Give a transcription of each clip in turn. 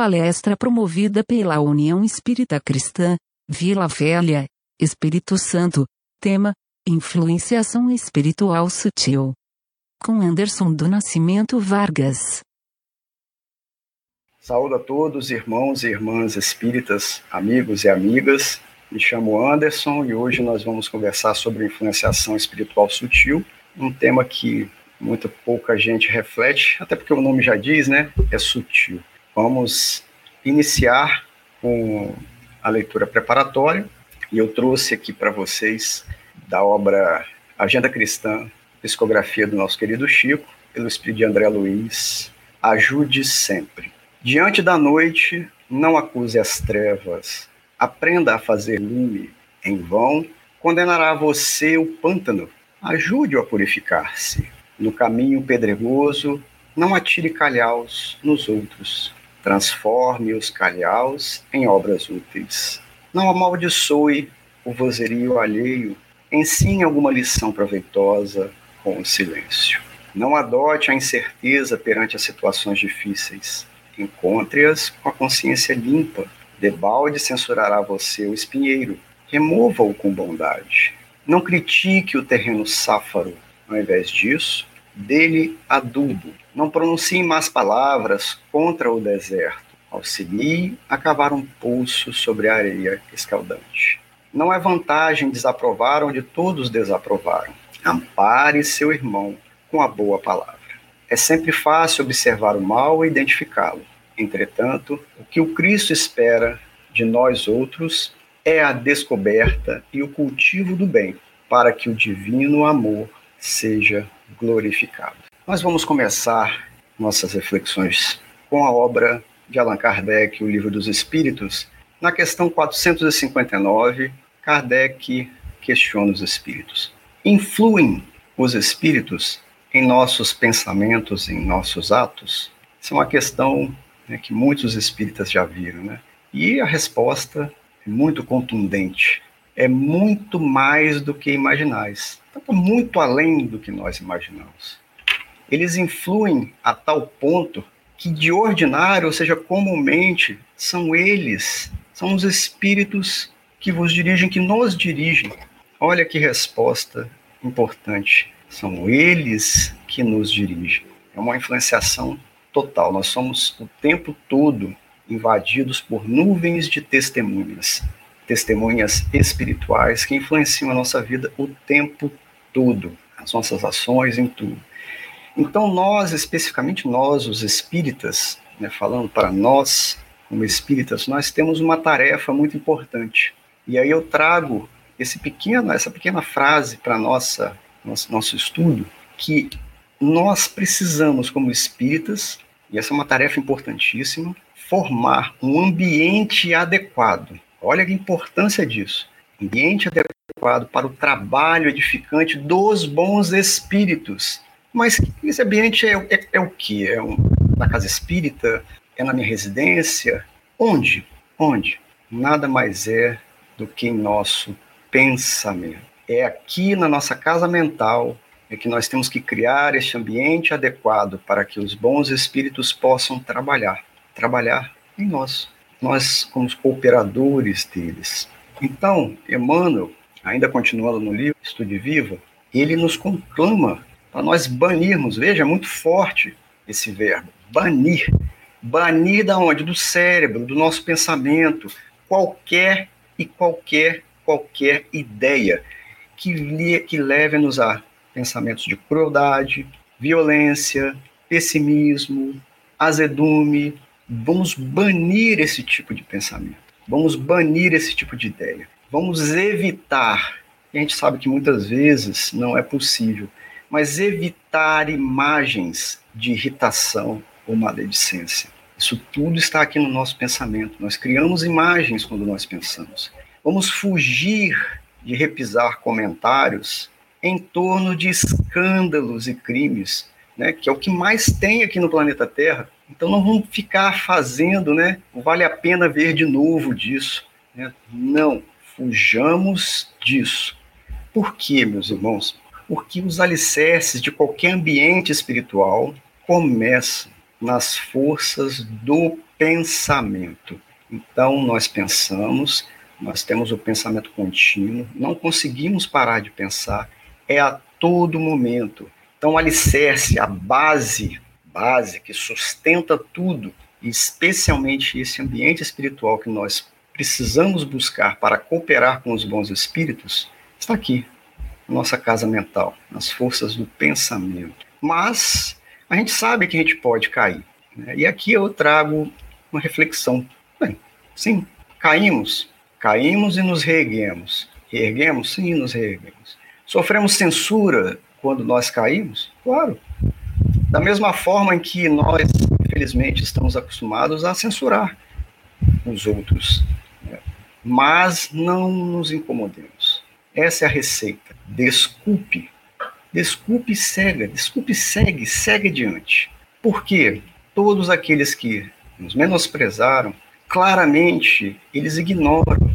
palestra promovida pela União Espírita Cristã, Vila Velha, Espírito Santo, tema, Influenciação Espiritual Sutil. Com Anderson do Nascimento Vargas. Saúde a todos, irmãos e irmãs espíritas, amigos e amigas. Me chamo Anderson e hoje nós vamos conversar sobre influenciação espiritual sutil, um tema que muita pouca gente reflete, até porque o nome já diz, né? É sutil. Vamos iniciar com a leitura preparatória e eu trouxe aqui para vocês da obra Agenda Cristã, psicografia do nosso querido Chico, pelo espírito de André Luiz. Ajude sempre. Diante da noite, não acuse as trevas. Aprenda a fazer lume. Em vão, condenará você o pântano. Ajude-o a purificar-se. No caminho pedregoso, não atire calhaus nos outros. Transforme os calhaus em obras úteis. Não amaldiçoe o vozerio alheio. Ensine alguma lição proveitosa com o silêncio. Não adote a incerteza perante as situações difíceis. Encontre-as com a consciência limpa. Debalde censurará você o espinheiro. Remova-o com bondade. Não critique o terreno sáfaro. Ao invés disso, dele adubo. Não pronuncie más palavras contra o deserto. Auxilie a cavar um poço sobre a areia escaldante. Não é vantagem desaprovar onde todos desaprovaram. Ampare seu irmão com a boa palavra. É sempre fácil observar o mal e identificá-lo. Entretanto, o que o Cristo espera de nós outros é a descoberta e o cultivo do bem, para que o divino amor seja glorificado. Nós vamos começar nossas reflexões com a obra de Allan Kardec, O Livro dos Espíritos. Na questão 459, Kardec questiona os espíritos. Influem os espíritos em nossos pensamentos, em nossos atos? Essa é uma questão né, que muitos espíritas já viram, né? E a resposta é muito contundente. É muito mais do que imaginais está muito além do que nós imaginamos. Eles influem a tal ponto que, de ordinário, ou seja, comumente, são eles, são os espíritos que vos dirigem, que nos dirigem. Olha que resposta importante. São eles que nos dirigem. É uma influenciação total. Nós somos o tempo todo invadidos por nuvens de testemunhas testemunhas espirituais que influenciam a nossa vida o tempo todo, as nossas ações, em tudo. Então, nós, especificamente nós, os espíritas, né, falando para nós, como espíritas, nós temos uma tarefa muito importante. E aí eu trago esse pequeno, essa pequena frase para nossa nosso, nosso estudo, que nós precisamos, como espíritas, e essa é uma tarefa importantíssima, formar um ambiente adequado Olha a importância disso. Ambiente adequado para o trabalho edificante dos bons espíritos. Mas esse ambiente é, é, é o que? É um, na casa espírita? É na minha residência? Onde? Onde? Nada mais é do que em nosso pensamento. É aqui na nossa casa mental é que nós temos que criar este ambiente adequado para que os bons espíritos possam trabalhar, trabalhar em nós nós somos cooperadores deles. Então, Emmanuel, ainda continuando no livro Estude Viva, ele nos conclama para nós banirmos, veja, é muito forte esse verbo, banir. Banir da onde? Do cérebro, do nosso pensamento, qualquer e qualquer, qualquer ideia que, li, que leve-nos a pensamentos de crueldade, violência, pessimismo, azedume, Vamos banir esse tipo de pensamento. Vamos banir esse tipo de ideia. Vamos evitar. E a gente sabe que muitas vezes não é possível, mas evitar imagens de irritação ou maledicência. Isso tudo está aqui no nosso pensamento. Nós criamos imagens quando nós pensamos. Vamos fugir de repisar comentários em torno de escândalos e crimes, né, que é o que mais tem aqui no planeta Terra. Então não vamos ficar fazendo, né? Vale a pena ver de novo disso. Né? Não, fujamos disso. Por quê, meus irmãos? Porque os alicerces de qualquer ambiente espiritual começam nas forças do pensamento. Então, nós pensamos, nós temos o pensamento contínuo, não conseguimos parar de pensar, é a todo momento. Então, o alicerce, a base, base que sustenta tudo, especialmente esse ambiente espiritual que nós precisamos buscar para cooperar com os bons espíritos, está aqui, nossa casa mental, nas forças do pensamento. Mas a gente sabe que a gente pode cair. Né? E aqui eu trago uma reflexão. Bem, sim, caímos, caímos e nos reerguemos. Reerguemos? Sim, nos reerguemos. Sofremos censura quando nós caímos? Claro. Da mesma forma em que nós, infelizmente, estamos acostumados a censurar os outros. Né? Mas não nos incomodemos. Essa é a receita. Desculpe. Desculpe e segue, desculpe e segue, segue adiante. Por quê? Todos aqueles que nos menosprezaram, claramente eles ignoram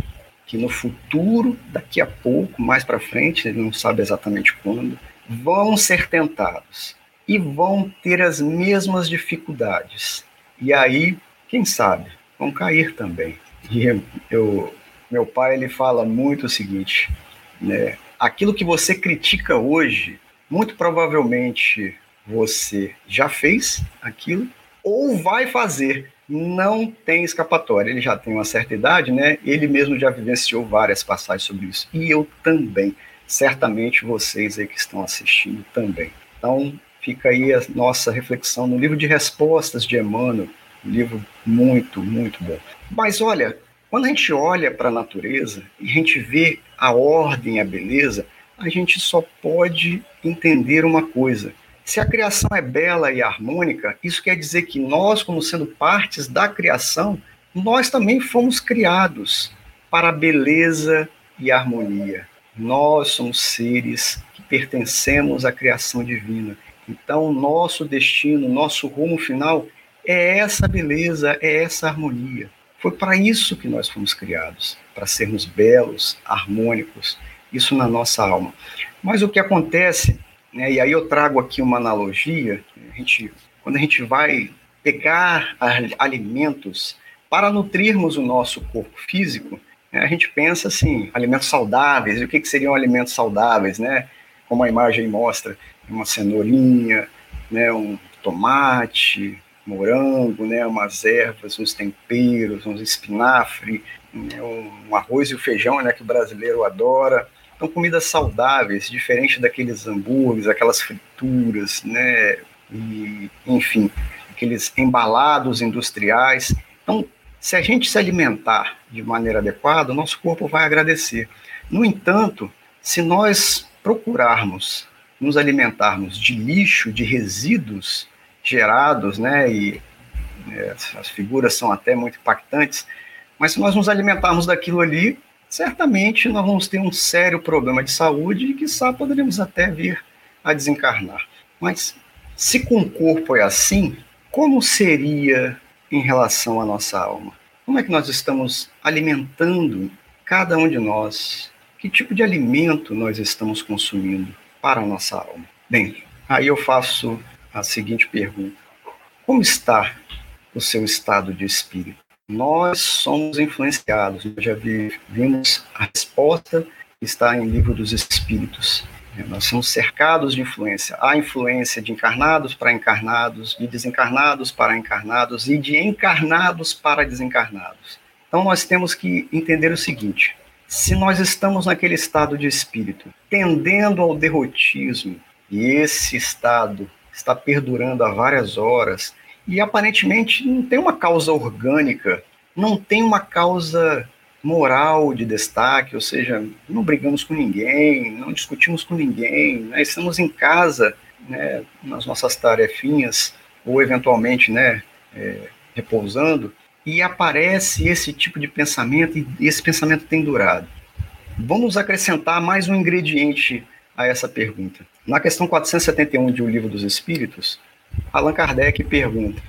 que no futuro, daqui a pouco, mais para frente, ele não sabe exatamente quando, vão ser tentados e vão ter as mesmas dificuldades. E aí, quem sabe, vão cair também. E eu, meu pai ele fala muito o seguinte, né? Aquilo que você critica hoje, muito provavelmente você já fez aquilo ou vai fazer. Não tem escapatória. Ele já tem uma certa idade, né? Ele mesmo já vivenciou várias passagens sobre isso. E eu também. Certamente vocês aí que estão assistindo também. Então, fica aí a nossa reflexão no livro de respostas de Emmanuel, um livro muito, muito bom. Mas olha, quando a gente olha para a natureza e a gente vê a ordem, a beleza, a gente só pode entender uma coisa. Se a criação é bela e harmônica, isso quer dizer que nós, como sendo partes da criação, nós também fomos criados para a beleza e a harmonia. Nós somos seres que pertencemos à criação divina. Então, nosso destino, nosso rumo final é essa beleza, é essa harmonia. Foi para isso que nós fomos criados, para sermos belos, harmônicos, isso na nossa alma. Mas o que acontece, né, e aí eu trago aqui uma analogia, a gente, quando a gente vai pegar alimentos para nutrirmos o nosso corpo físico, né, a gente pensa assim, alimentos saudáveis, e o que, que seriam alimentos saudáveis, né? Como a imagem mostra, uma cenourinha, né, um tomate, morango, né, umas ervas, uns temperos, uns espinafre, né, um arroz e o feijão, né, que o brasileiro adora. Então, comidas saudáveis, diferente daqueles hambúrgueres, aquelas frituras, né, e, enfim, aqueles embalados industriais. Então, se a gente se alimentar de maneira adequada, o nosso corpo vai agradecer. No entanto, se nós procurarmos nos alimentarmos de lixo, de resíduos, gerados, né? E é, as figuras são até muito impactantes. Mas se nós nos alimentarmos daquilo ali, certamente nós vamos ter um sério problema de saúde e, quiçá, poderíamos até vir a desencarnar. Mas se com o corpo é assim, como seria em relação à nossa alma? Como é que nós estamos alimentando cada um de nós? Que tipo de alimento nós estamos consumindo para a nossa alma? Bem, aí eu faço a seguinte pergunta: Como está o seu estado de espírito? Nós somos influenciados, já vimos a resposta está em Livro dos Espíritos. Nós somos cercados de influência. Há influência de encarnados para encarnados, de desencarnados para encarnados e de encarnados para desencarnados. Então nós temos que entender o seguinte: se nós estamos naquele estado de espírito, tendendo ao derrotismo, e esse estado está perdurando há várias horas e aparentemente não tem uma causa orgânica, não tem uma causa moral de destaque, ou seja, não brigamos com ninguém, não discutimos com ninguém, né? estamos em casa, né, nas nossas tarefinhas, ou eventualmente, né, é, repousando, e aparece esse tipo de pensamento, e esse pensamento tem durado. Vamos acrescentar mais um ingrediente a essa pergunta. Na questão 471 de O Livro dos Espíritos, Allan Kardec pergunta: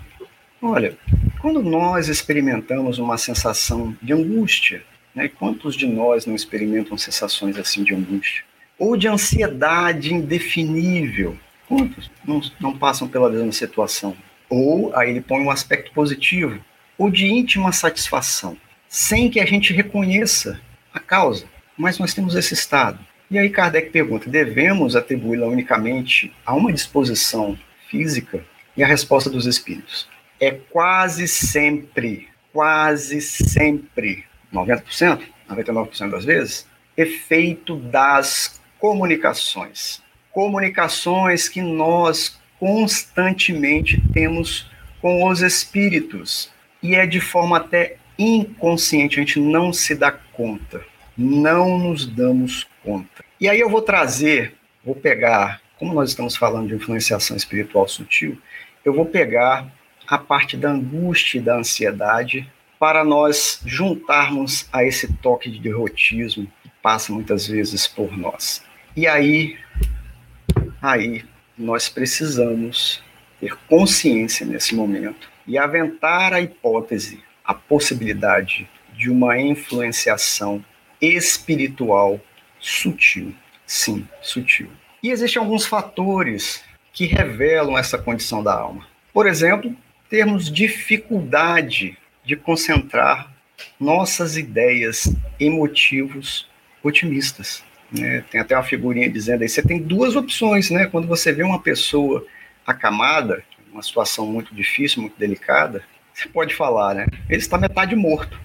Olha, quando nós experimentamos uma sensação de angústia, né, quantos de nós não experimentam sensações assim de angústia? Ou de ansiedade indefinível? Quantos não, não passam pela mesma situação? Ou, aí ele põe um aspecto positivo, ou de íntima satisfação, sem que a gente reconheça a causa. Mas nós temos esse estado. E aí Kardec pergunta: devemos atribuí-la unicamente a uma disposição física? E a resposta dos espíritos é quase sempre, quase sempre, 90%, 99% das vezes, efeito das comunicações. Comunicações que nós constantemente temos com os espíritos. E é de forma até inconsciente, a gente não se dá conta. Não nos damos conta. E aí eu vou trazer, vou pegar, como nós estamos falando de influenciação espiritual sutil, eu vou pegar a parte da angústia e da ansiedade para nós juntarmos a esse toque de derrotismo que passa muitas vezes por nós. E aí, aí nós precisamos ter consciência nesse momento e aventar a hipótese, a possibilidade de uma influenciação espiritual sutil. Sim, sutil. E existem alguns fatores que revelam essa condição da alma. Por exemplo, termos dificuldade de concentrar nossas ideias e motivos otimistas. Né? Tem até uma figurinha dizendo aí, você tem duas opções, né? Quando você vê uma pessoa acamada, uma situação muito difícil, muito delicada, você pode falar, né? Ele está metade morto.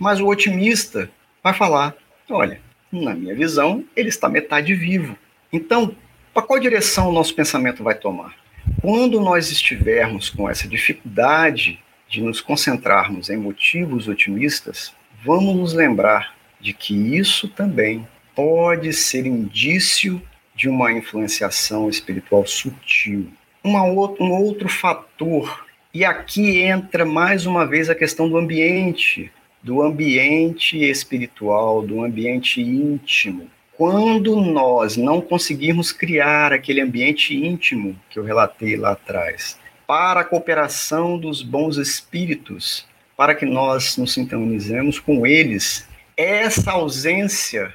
Mas o otimista vai falar, olha, na minha visão, ele está metade vivo. Então, para qual direção o nosso pensamento vai tomar? Quando nós estivermos com essa dificuldade de nos concentrarmos em motivos otimistas, vamos nos lembrar de que isso também pode ser indício de uma influenciação espiritual sutil. Uma outro, um outro fator, e aqui entra mais uma vez a questão do ambiente, do ambiente espiritual, do ambiente íntimo. Quando nós não conseguirmos criar aquele ambiente íntimo que eu relatei lá atrás, para a cooperação dos bons espíritos, para que nós nos sintonizemos com eles, essa ausência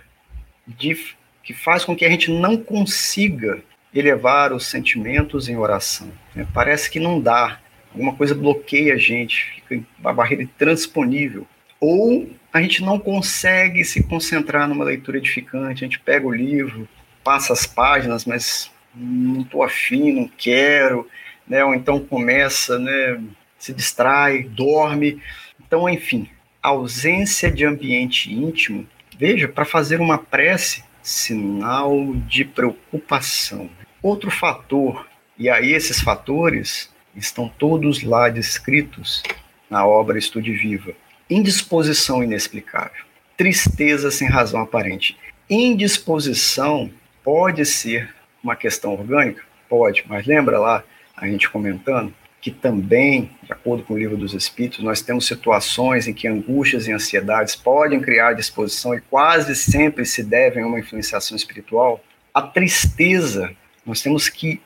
de, que faz com que a gente não consiga elevar os sentimentos em oração. Né? Parece que não dá, alguma coisa bloqueia a gente, fica uma barreira intransponível. Ou a gente não consegue se concentrar numa leitura edificante, a gente pega o livro, passa as páginas, mas não estou afim, não quero, né? ou então começa, né, se distrai, dorme. Então, enfim, ausência de ambiente íntimo, veja, para fazer uma prece, sinal de preocupação. Outro fator, e aí esses fatores estão todos lá descritos na obra Estude Viva indisposição inexplicável, tristeza sem razão aparente. Indisposição pode ser uma questão orgânica? Pode, mas lembra lá a gente comentando que também, de acordo com o livro dos Espíritos, nós temos situações em que angústias e ansiedades podem criar disposição e quase sempre se devem a uma influenciação espiritual. A tristeza, nós temos que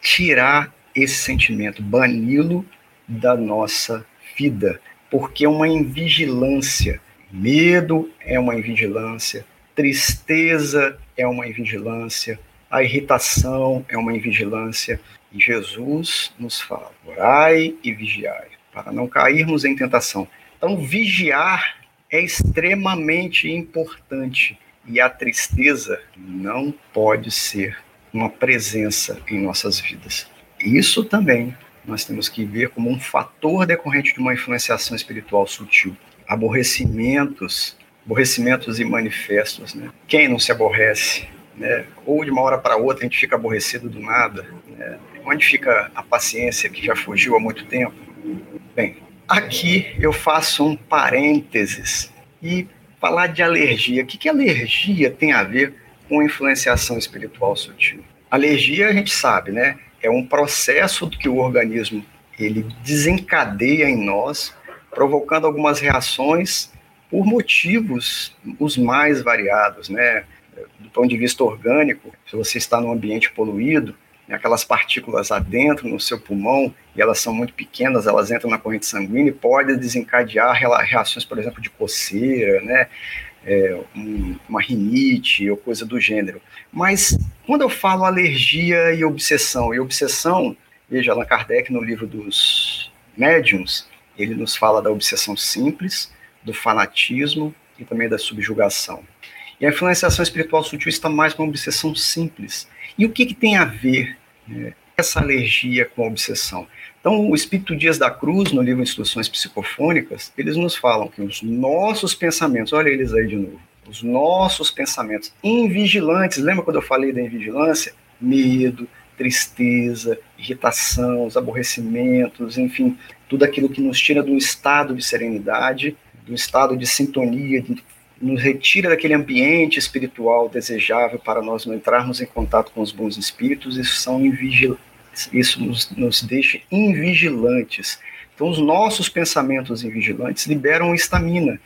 tirar esse sentimento, bani-lo da nossa vida porque é uma invigilância. Medo é uma invigilância, tristeza é uma invigilância, a irritação é uma invigilância. E Jesus nos fala: orai e vigiai, para não cairmos em tentação. Então, vigiar é extremamente importante e a tristeza não pode ser uma presença em nossas vidas. Isso também nós temos que ver como um fator decorrente de uma influenciação espiritual sutil. Aborrecimentos, aborrecimentos e manifestos. Né? Quem não se aborrece? Né? Ou de uma hora para outra a gente fica aborrecido do nada. Né? Onde fica a paciência que já fugiu há muito tempo? Bem, aqui eu faço um parênteses e falar de alergia. O que, que alergia tem a ver com influenciação espiritual sutil? Alergia a gente sabe, né? é um processo que o organismo ele desencadeia em nós, provocando algumas reações por motivos os mais variados, né? Do ponto de vista orgânico, se você está num ambiente poluído, né, aquelas partículas adentro no seu pulmão, e elas são muito pequenas, elas entram na corrente sanguínea e pode desencadear reações, por exemplo, de coceira, né? É, um, uma rinite ou coisa do gênero. Mas quando eu falo alergia e obsessão, e obsessão, veja Allan Kardec no livro dos médiums, ele nos fala da obsessão simples, do fanatismo e também da subjugação. E a influenciação espiritual sutil está mais numa obsessão simples. E o que, que tem a ver né, essa alergia com a obsessão? Então, o Espírito Dias da Cruz, no livro Instruções Psicofônicas, eles nos falam que os nossos pensamentos, olha eles aí de novo, os nossos pensamentos invigilantes, lembra quando eu falei da invigilância? Medo, tristeza, irritação, os aborrecimentos, enfim, tudo aquilo que nos tira do estado de serenidade, do estado de sintonia, de, nos retira daquele ambiente espiritual desejável para nós não entrarmos em contato com os bons espíritos, isso são isso nos, nos deixa invigilantes. Então, os nossos pensamentos invigilantes liberam estamina,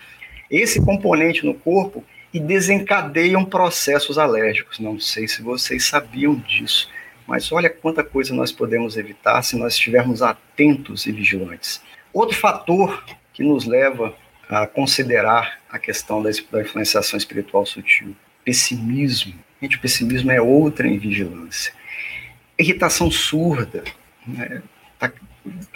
esse componente no corpo e desencadeiam processos alérgicos. Não sei se vocês sabiam disso. Mas olha quanta coisa nós podemos evitar se nós estivermos atentos e vigilantes. Outro fator que nos leva a considerar a questão da, influenciação espiritual sutil, pessimismo. Gente, o pessimismo é outra invigilância. Irritação surda. Né? Tá,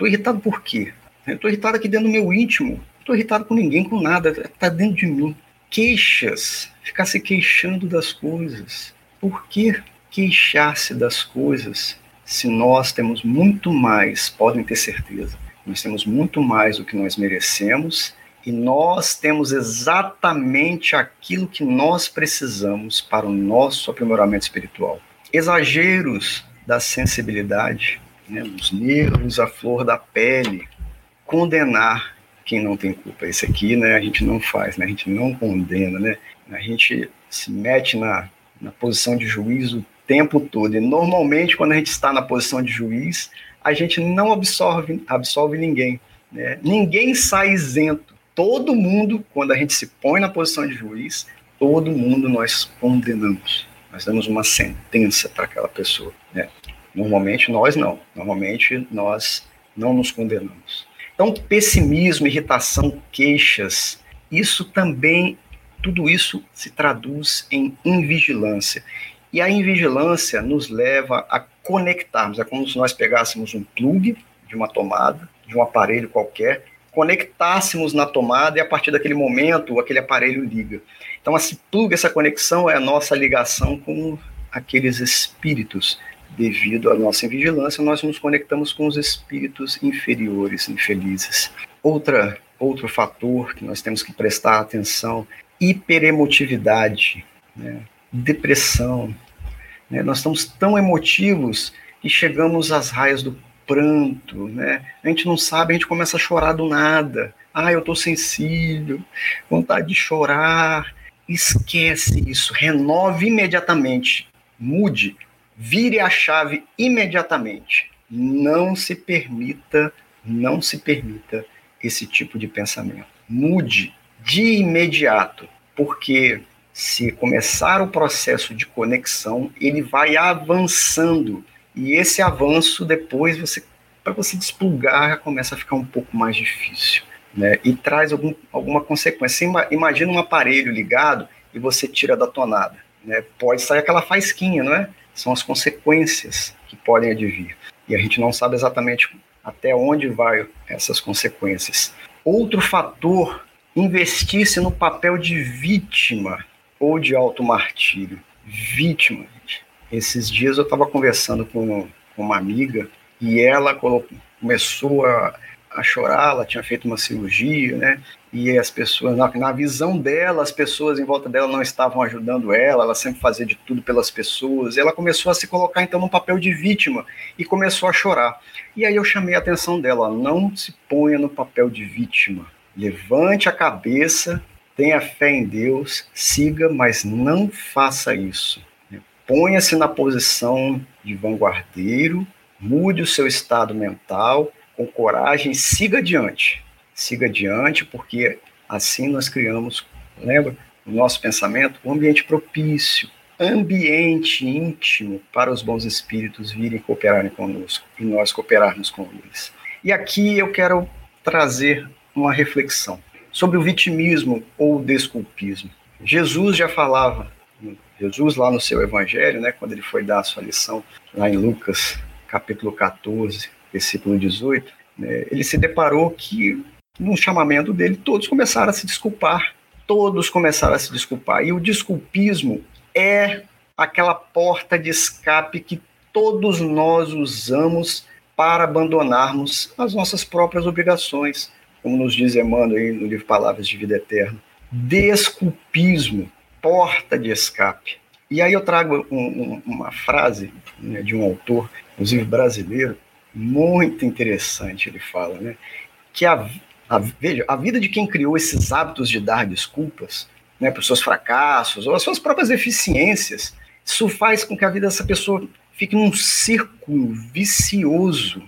irritado por quê? Estou irritado aqui dentro do meu íntimo. Estou irritado com ninguém, com nada. Está dentro de mim. Queixas. Ficar se queixando das coisas. Por quê? queixar-se das coisas se nós temos muito mais, podem ter certeza, nós temos muito mais do que nós merecemos e nós temos exatamente aquilo que nós precisamos para o nosso aprimoramento espiritual. Exageros da sensibilidade, né, os nervos, a flor da pele, condenar quem não tem culpa. Esse aqui, né, a gente não faz, né, a gente não condena, né, a gente se mete na, na posição de juízo tempo todo. E normalmente, quando a gente está na posição de juiz, a gente não absorve, absolve ninguém. Né? Ninguém sai isento. Todo mundo, quando a gente se põe na posição de juiz, todo mundo nós condenamos. Nós damos uma sentença para aquela pessoa. Né? Normalmente nós não. Normalmente nós não nos condenamos. Então, pessimismo, irritação, queixas, isso também, tudo isso se traduz em invigilância. E a invigilância nos leva a conectarmos. É como se nós pegássemos um plug de uma tomada, de um aparelho qualquer, conectássemos na tomada e a partir daquele momento aquele aparelho liga. Então, esse plug, essa conexão é a nossa ligação com aqueles espíritos. Devido à nossa invigilância, nós nos conectamos com os espíritos inferiores, infelizes. Outra, outro fator que nós temos que prestar atenção, hiperemotividade. Né? depressão. Né? Nós estamos tão emotivos que chegamos às raias do pranto, né? A gente não sabe, a gente começa a chorar do nada. Ah, eu estou sensível, vontade de chorar. Esquece isso, renove imediatamente, mude, vire a chave imediatamente. Não se permita, não se permita esse tipo de pensamento. Mude de imediato, porque se começar o processo de conexão, ele vai avançando. E esse avanço, depois, você para você desplugar, começa a ficar um pouco mais difícil. Né? E traz algum, alguma consequência. Você imagina um aparelho ligado e você tira da tomada. Né? Pode sair aquela faisquinha, não é? São as consequências que podem advir. E a gente não sabe exatamente até onde vai essas consequências. Outro fator, investir-se no papel de vítima ou de automartírio. Vítima. Esses dias eu estava conversando com, uma amiga e ela começou a, a chorar, ela tinha feito uma cirurgia, né? E as pessoas, na, na, visão dela, as pessoas em volta dela não estavam ajudando ela, ela sempre fazia de tudo pelas pessoas. E ela começou a se colocar então no papel de vítima e começou a chorar. E aí eu chamei a atenção dela: não se ponha no papel de vítima. Levante a cabeça tenha fé em Deus, siga, mas não faça isso. Ponha-se na posição de vanguardeiro, mude o seu estado mental, com coragem, siga adiante. Siga adiante, porque assim nós criamos, lembra, no nosso pensamento, um ambiente propício, ambiente íntimo para os bons espíritos virem cooperarem conosco e nós cooperarmos com eles. E aqui eu quero trazer uma reflexão sobre o vitimismo ou o desculpismo. Jesus já falava, Jesus lá no seu evangelho, né, quando ele foi dar a sua lição, lá em Lucas, capítulo 14, versículo 18, né, ele se deparou que, no chamamento dele, todos começaram a se desculpar. Todos começaram a se desculpar. E o desculpismo é aquela porta de escape que todos nós usamos para abandonarmos as nossas próprias obrigações, como nos diz Emmanuel aí no livro Palavras de Vida Eterna. Desculpismo, porta de escape. E aí eu trago um, um, uma frase né, de um autor, inclusive brasileiro, muito interessante, ele fala, né? Que a, a, veja, a vida de quem criou esses hábitos de dar desculpas, né, para os seus fracassos ou as suas próprias deficiências, isso faz com que a vida dessa pessoa fique num círculo vicioso,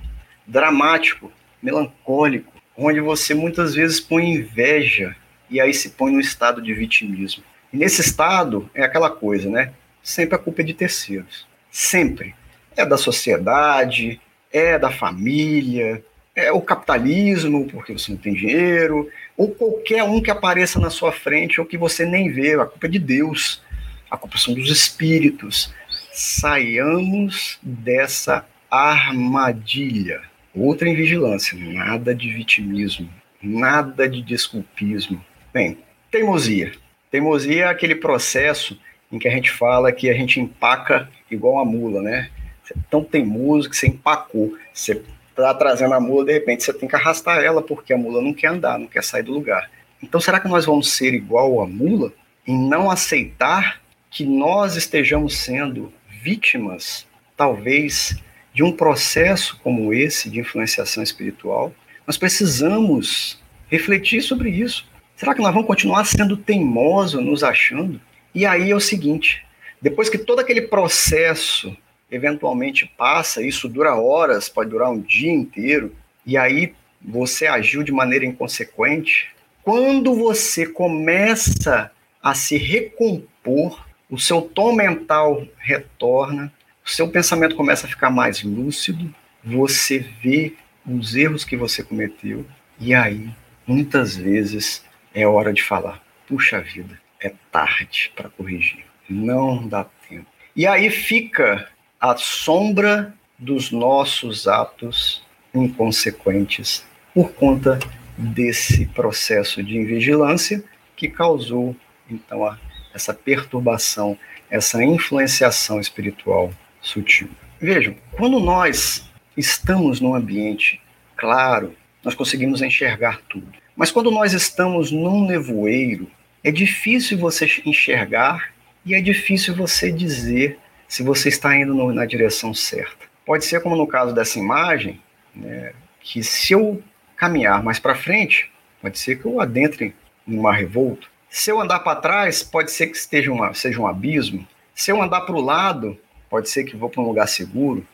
dramático, melancólico, onde você muitas vezes põe inveja e aí se põe no estado de vitimismo. E nesse estado é aquela coisa, né? Sempre a culpa é de terceiros. Sempre. É da sociedade, é da família, é o capitalismo, porque você não tem dinheiro, ou qualquer um que apareça na sua frente ou que você nem vê, a culpa é de Deus, a culpa são dos espíritos. Saiamos dessa armadilha. Outra em vigilância, nada de vitimismo, nada de desculpismo. Bem, teimosia. Teimosia é aquele processo em que a gente fala que a gente empaca igual uma mula, né? Você é tão teimoso que você empacou. Você está trazendo a mula, de repente você tem que arrastar ela, porque a mula não quer andar, não quer sair do lugar. Então, será que nós vamos ser igual a mula em não aceitar que nós estejamos sendo vítimas, talvez, de um processo como esse de influenciação espiritual? Nós precisamos refletir sobre isso. Será que nós vamos continuar sendo teimosos, nos achando? E aí é o seguinte: depois que todo aquele processo eventualmente passa, isso dura horas, pode durar um dia inteiro, e aí você agiu de maneira inconsequente, quando você começa a se recompor, o seu tom mental retorna, o seu pensamento começa a ficar mais lúcido, você vê os erros que você cometeu, e aí, muitas vezes, é hora de falar: puxa vida, é tarde para corrigir, não dá tempo. E aí fica a sombra dos nossos atos inconsequentes por conta desse processo de invigilância que causou então a, essa perturbação, essa influenciação espiritual sutil. Vejam, quando nós estamos num ambiente claro, nós conseguimos enxergar tudo. Mas quando nós estamos num nevoeiro, é difícil você enxergar e é difícil você dizer se você está indo no, na direção certa. Pode ser como no caso dessa imagem, né, que se eu caminhar mais para frente, pode ser que eu adentre em mar revolto. Se eu andar para trás, pode ser que esteja uma, seja um abismo. Se eu andar para o lado, pode ser que vou para um lugar seguro.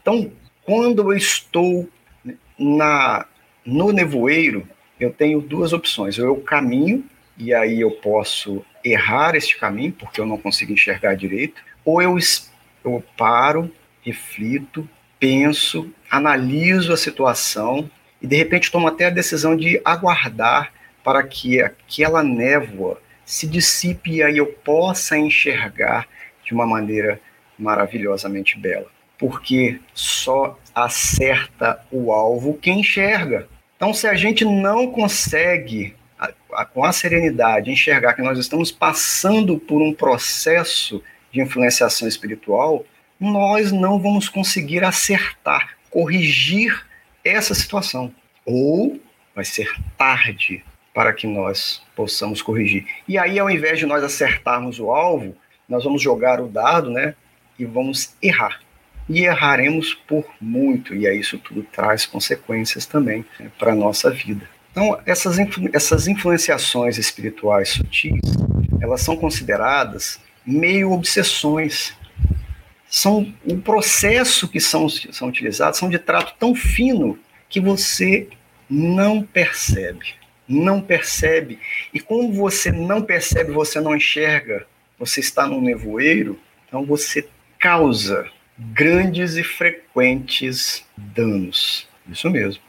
Então, quando eu estou na no nevoeiro, eu tenho duas opções. Ou eu caminho e aí eu posso errar este caminho porque eu não consigo enxergar direito, ou eu, eu paro, reflito, penso, analiso a situação e de repente tomo até a decisão de aguardar para que aquela névoa se dissipe e aí eu possa enxergar de uma maneira maravilhosamente bela. Porque só acerta o alvo quem enxerga. Então, se a gente não consegue, a, a, com a serenidade, enxergar que nós estamos passando por um processo de influenciação espiritual, nós não vamos conseguir acertar, corrigir essa situação. Ou vai ser tarde para que nós possamos corrigir. E aí, ao invés de nós acertarmos o alvo, nós vamos jogar o dado, né? E vamos errar. E erraremos por muito, e aí isso tudo traz consequências também né, para a nossa vida. Então, essas, influ essas influenciações espirituais sutis, elas são consideradas meio obsessões. São o processo que são, são utilizados são de trato tão fino que você não percebe. Não percebe. E como você não percebe, você não enxerga, você está num nevoeiro, então você causa grandes e frequentes danos. Isso mesmo.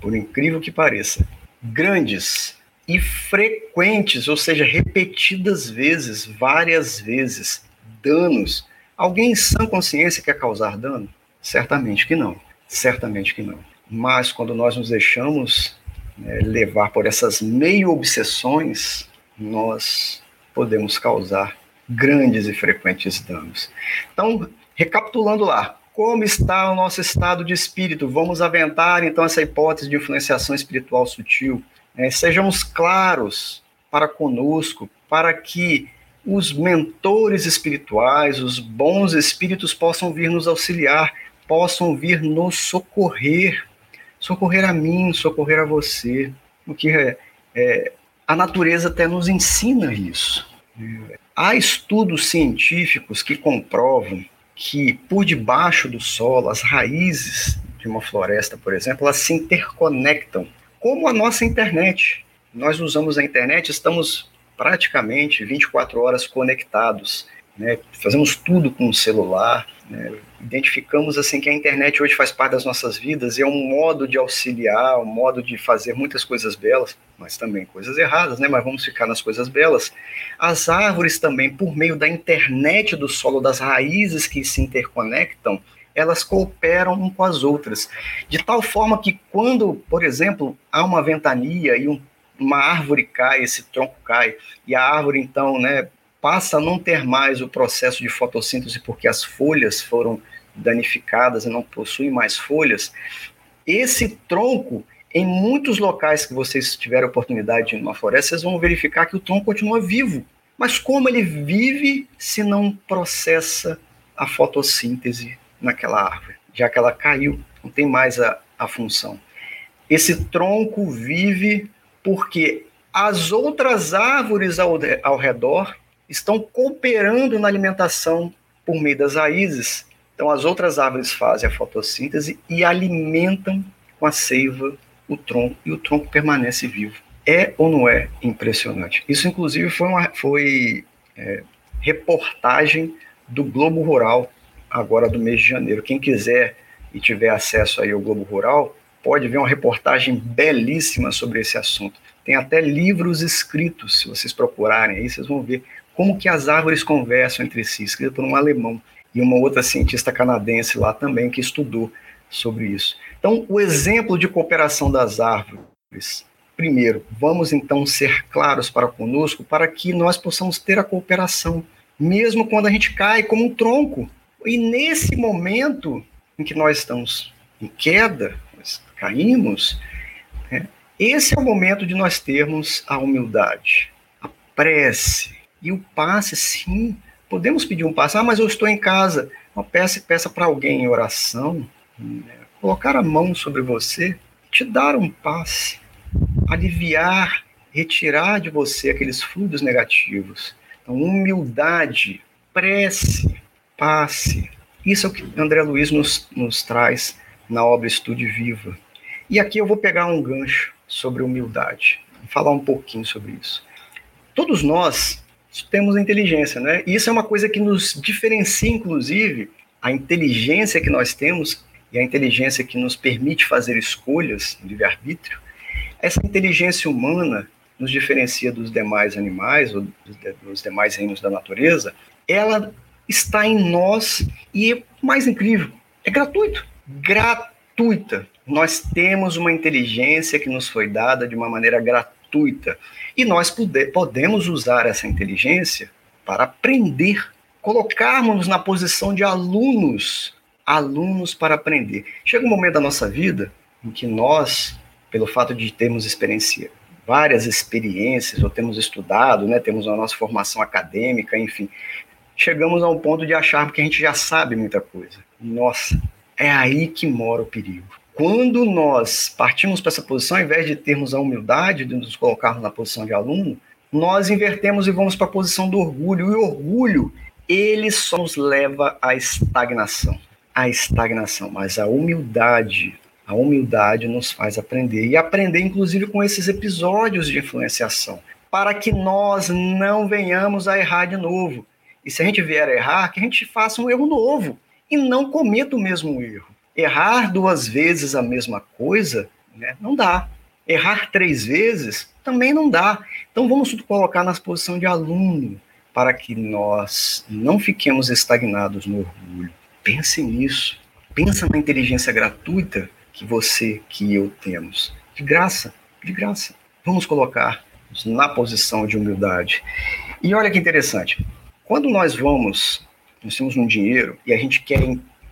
Por incrível que pareça. Grandes e frequentes, ou seja, repetidas vezes, várias vezes, danos. Alguém em sã consciência quer causar dano? Certamente que não. Certamente que não. mas quando nós nos deixamos né, levar por essas meio obsessões, nós podemos causar grandes e frequentes danos. Então, recapitulando lá, como está o nosso estado de espírito? Vamos aventar então essa hipótese de influenciação espiritual sutil. Né? Sejamos claros para conosco, para que os mentores espirituais, os bons espíritos possam vir nos auxiliar, possam vir nos socorrer, socorrer a mim, socorrer a você. O que é, é a natureza até nos ensina isso. Há estudos científicos que comprovam que por debaixo do solo, as raízes de uma floresta, por exemplo, elas se interconectam, como a nossa internet. Nós usamos a internet, estamos praticamente 24 horas conectados. Né? Fazemos tudo com o celular, né? identificamos assim que a internet hoje faz parte das nossas vidas e é um modo de auxiliar, um modo de fazer muitas coisas belas, mas também coisas erradas, né? Mas vamos ficar nas coisas belas. As árvores também, por meio da internet do solo, das raízes que se interconectam, elas cooperam um com as outras, de tal forma que quando, por exemplo, há uma ventania e um uma árvore cai, esse tronco cai, e a árvore então, né, passa a não ter mais o processo de fotossíntese porque as folhas foram danificadas e não possuem mais folhas, esse tronco, em muitos locais que vocês tiverem oportunidade de ir numa floresta, vocês vão verificar que o tronco continua vivo. Mas como ele vive se não processa a fotossíntese naquela árvore? Já que ela caiu, não tem mais a, a função. Esse tronco vive porque as outras árvores ao, ao redor estão cooperando na alimentação por meio das raízes. Então, as outras árvores fazem a fotossíntese e alimentam com a seiva o tronco, e o tronco permanece vivo. É ou não é impressionante? Isso, inclusive, foi, uma foi é, reportagem do Globo Rural, agora do mês de janeiro. Quem quiser e tiver acesso aí ao Globo Rural, pode ver uma reportagem belíssima sobre esse assunto. Tem até livros escritos, se vocês procurarem aí, vocês vão ver como que as árvores conversam entre si, escrito por um alemão e uma outra cientista canadense lá também que estudou sobre isso. Então, o exemplo de cooperação das árvores. Primeiro, vamos então ser claros para conosco para que nós possamos ter a cooperação, mesmo quando a gente cai como um tronco. E nesse momento em que nós estamos em queda, caímos, né, esse é o momento de nós termos a humildade, a prece e o passe, sim. Podemos pedir um passe, ah, mas eu estou em casa. Uma peça peça para alguém em oração, né, colocar a mão sobre você, te dar um passe, aliviar, retirar de você aqueles fluidos negativos. Então, humildade, prece, passe. Isso é o que André Luiz nos, nos traz na obra Estude Viva. E aqui eu vou pegar um gancho sobre humildade, falar um pouquinho sobre isso. Todos nós temos inteligência, né? E isso é uma coisa que nos diferencia, inclusive, a inteligência que nós temos e a inteligência que nos permite fazer escolhas, livre-arbítrio. Essa inteligência humana nos diferencia dos demais animais ou dos demais reinos da natureza. Ela está em nós e, mais incrível, é gratuito. Gratuita nós temos uma inteligência que nos foi dada de uma maneira gratuita e nós podemos usar essa inteligência para aprender, colocarmos-nos na posição de alunos, alunos para aprender. Chega um momento da nossa vida em que nós, pelo fato de termos experiência, várias experiências, ou temos estudado, né, temos a nossa formação acadêmica, enfim, chegamos a um ponto de achar que a gente já sabe muita coisa. Nossa, é aí que mora o perigo. Quando nós partimos para essa posição, ao invés de termos a humildade de nos colocarmos na posição de aluno, nós invertemos e vamos para a posição do orgulho. E o orgulho, ele só nos leva à estagnação. À estagnação. Mas a humildade, a humildade nos faz aprender. E aprender, inclusive, com esses episódios de influenciação. Para que nós não venhamos a errar de novo. E se a gente vier a errar, que a gente faça um erro novo. E não cometa o mesmo erro. Errar duas vezes a mesma coisa, né, não dá. Errar três vezes também não dá. Então vamos colocar na posição de aluno para que nós não fiquemos estagnados no orgulho. Pense nisso. Pensa na inteligência gratuita que você, que eu temos. De graça, de graça. Vamos colocar na posição de humildade. E olha que interessante. Quando nós vamos, nós temos um dinheiro e a gente quer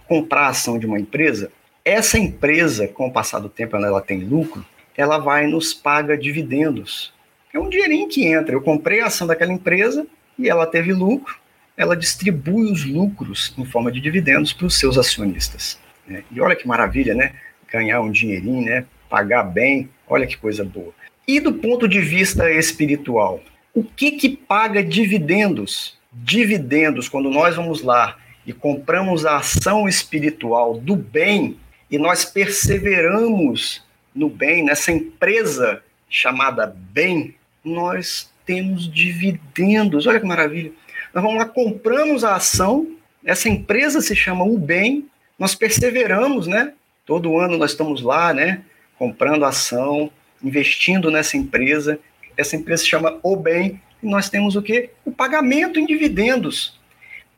comprar a ação de uma empresa, essa empresa, com o passar do tempo, ela tem lucro, ela vai nos paga dividendos. É um dinheirinho que entra. Eu comprei a ação daquela empresa e ela teve lucro, ela distribui os lucros em forma de dividendos para os seus acionistas. Né? E olha que maravilha, né? Ganhar um dinheirinho, né? Pagar bem, olha que coisa boa. E do ponto de vista espiritual, o que que paga dividendos? Dividendos, quando nós vamos lá e compramos a ação espiritual do bem e nós perseveramos no bem, nessa empresa chamada bem, nós temos dividendos. Olha que maravilha. Nós vamos lá, compramos a ação, essa empresa se chama o bem, nós perseveramos, né? Todo ano nós estamos lá, né? Comprando ação, investindo nessa empresa. Essa empresa se chama O Bem, e nós temos o quê? O pagamento em dividendos.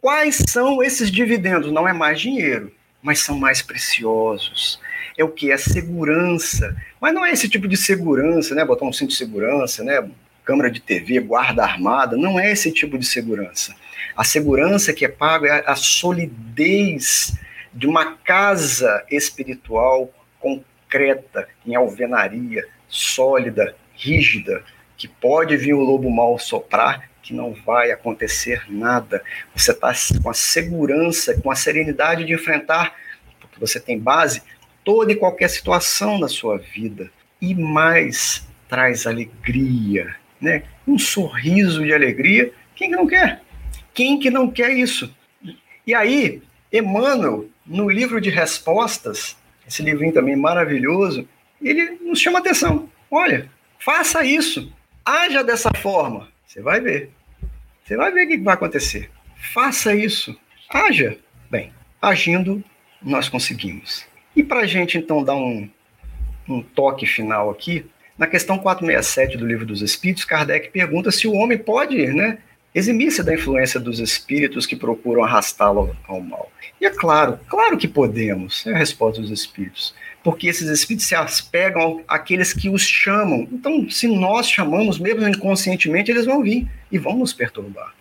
Quais são esses dividendos? Não é mais dinheiro, mas são mais preciosos. É o que? É segurança. Mas não é esse tipo de segurança, né? Botar um cinto de segurança, né? Câmara de TV, guarda armada. Não é esse tipo de segurança. A segurança que é pago é a solidez de uma casa espiritual concreta, em alvenaria, sólida, rígida, que pode vir o lobo mal soprar, que não vai acontecer nada. Você está com a segurança, com a serenidade de enfrentar, porque você tem base, toda e qualquer situação na sua vida. E mais, traz alegria, né? Um sorriso de alegria. Quem que não quer? Quem que não quer isso? E aí, Emmanuel, no livro de respostas, esse livrinho também maravilhoso, ele nos chama atenção. Olha, faça isso, haja dessa forma, você vai ver. Você vai ver o que vai acontecer. Faça isso, haja. Bem, agindo, nós conseguimos. E para a gente então dar um, um toque final aqui, na questão 467 do Livro dos Espíritos, Kardec pergunta se o homem pode né, eximir-se da influência dos espíritos que procuram arrastá-lo ao mal. E é claro, claro que podemos, é a resposta dos espíritos, porque esses espíritos se apegam àqueles que os chamam. Então, se nós chamamos, mesmo inconscientemente, eles vão vir e vão nos perturbar.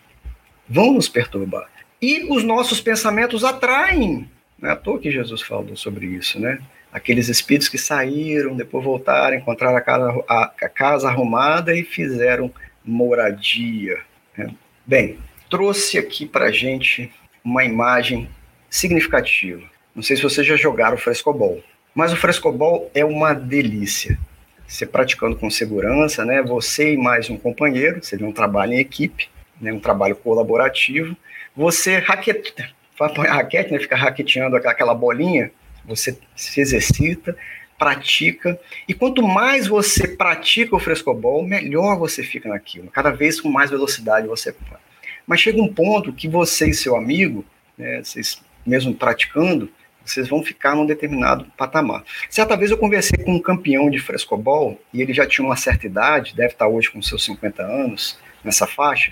Vão nos perturbar. E os nossos pensamentos atraem. Não é à toa que Jesus falou sobre isso, né? Aqueles espíritos que saíram, depois voltaram, encontraram a casa, a, a casa arrumada e fizeram moradia. Né? Bem, trouxe aqui para gente uma imagem significativa. Não sei se vocês já jogaram frescobol, mas o frescobol é uma delícia. Você praticando com segurança, né? Você e mais um companheiro, seria um trabalho em equipe, né? um trabalho colaborativo. Você raquete, raquete, né? fica raqueteando aquela bolinha, você se exercita, pratica, e quanto mais você pratica o frescobol, melhor você fica naquilo. Cada vez com mais velocidade você Mas chega um ponto que você e seu amigo, né, vocês mesmo praticando, vocês vão ficar num determinado patamar. Certa vez eu conversei com um campeão de frescobol, e ele já tinha uma certa idade, deve estar hoje com seus 50 anos, nessa faixa,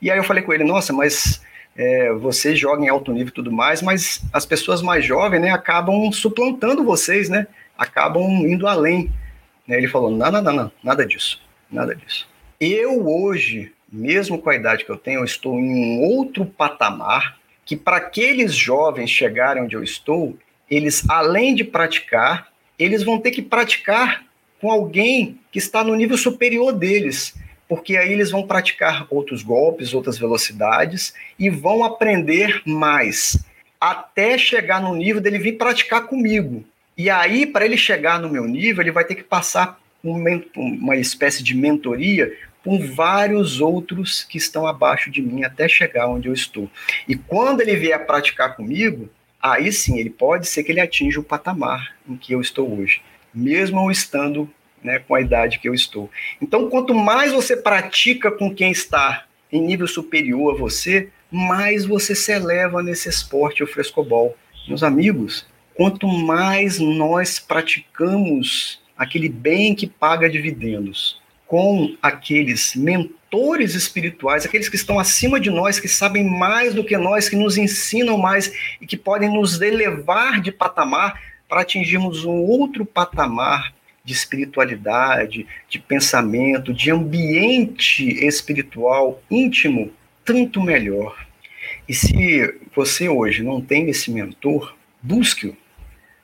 e aí eu falei com ele, nossa, mas é, vocês jogam em alto nível e tudo mais, mas as pessoas mais jovens, né, acabam suplantando vocês, né, acabam indo além. Né? Ele falou, não, não, não, não, nada disso, nada disso. Eu hoje, mesmo com a idade que eu tenho, eu estou em um outro patamar que para aqueles jovens chegarem onde eu estou, eles, além de praticar, eles vão ter que praticar com alguém que está no nível superior deles, porque aí eles vão praticar outros golpes, outras velocidades e vão aprender mais, até chegar no nível dele vir praticar comigo. E aí, para ele chegar no meu nível, ele vai ter que passar uma espécie de mentoria com vários outros que estão abaixo de mim até chegar onde eu estou. E quando ele vier praticar comigo, aí sim, ele pode ser que ele atinja o patamar em que eu estou hoje, mesmo eu estando né, com a idade que eu estou. Então, quanto mais você pratica com quem está em nível superior a você, mais você se eleva nesse esporte, o frescobol. Meus amigos, quanto mais nós praticamos aquele bem que paga dividendos, com aqueles mentores espirituais, aqueles que estão acima de nós, que sabem mais do que nós, que nos ensinam mais e que podem nos elevar de patamar, para atingirmos um outro patamar de espiritualidade, de pensamento, de ambiente espiritual íntimo, tanto melhor. E se você hoje não tem esse mentor, busque-o.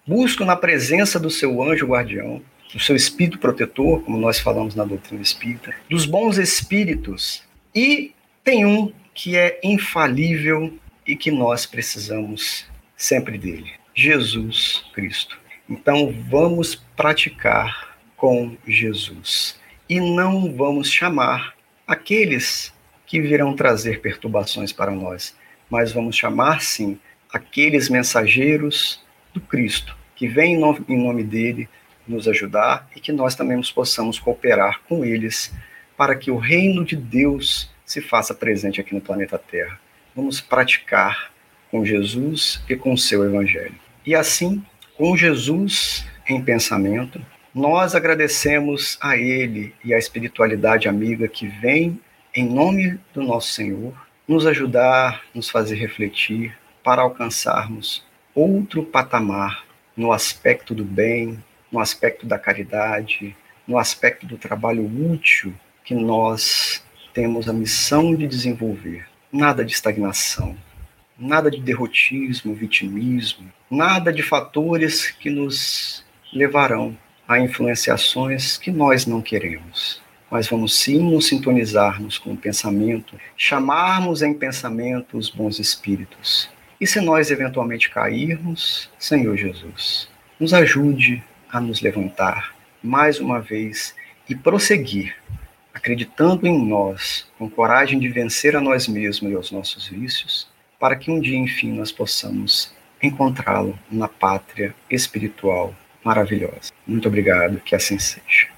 Busque-o na presença do seu anjo guardião, do seu espírito protetor, como nós falamos na doutrina espírita, dos bons espíritos. E tem um que é infalível e que nós precisamos sempre dele: Jesus Cristo. Então vamos praticar com Jesus e não vamos chamar aqueles que virão trazer perturbações para nós, mas vamos chamar sim aqueles mensageiros do Cristo que vêm em nome dele nos ajudar e que nós também possamos cooperar com eles para que o reino de Deus se faça presente aqui no planeta Terra. Vamos praticar com Jesus e com o seu evangelho. E assim, com Jesus em pensamento, nós agradecemos a Ele e à espiritualidade amiga que vem em nome do nosso Senhor nos ajudar, nos fazer refletir para alcançarmos outro patamar no aspecto do bem, no aspecto da caridade, no aspecto do trabalho útil que nós temos a missão de desenvolver. Nada de estagnação, nada de derrotismo, vitimismo, nada de fatores que nos levarão a influenciações que nós não queremos. Mas vamos sim nos sintonizarmos com o pensamento, chamarmos em pensamento os bons espíritos. E se nós eventualmente cairmos, Senhor Jesus, nos ajude a nos levantar mais uma vez e prosseguir, acreditando em nós, com coragem de vencer a nós mesmos e aos nossos vícios, para que um dia, enfim, nós possamos encontrá-lo na pátria espiritual maravilhosa. Muito obrigado, que assim seja.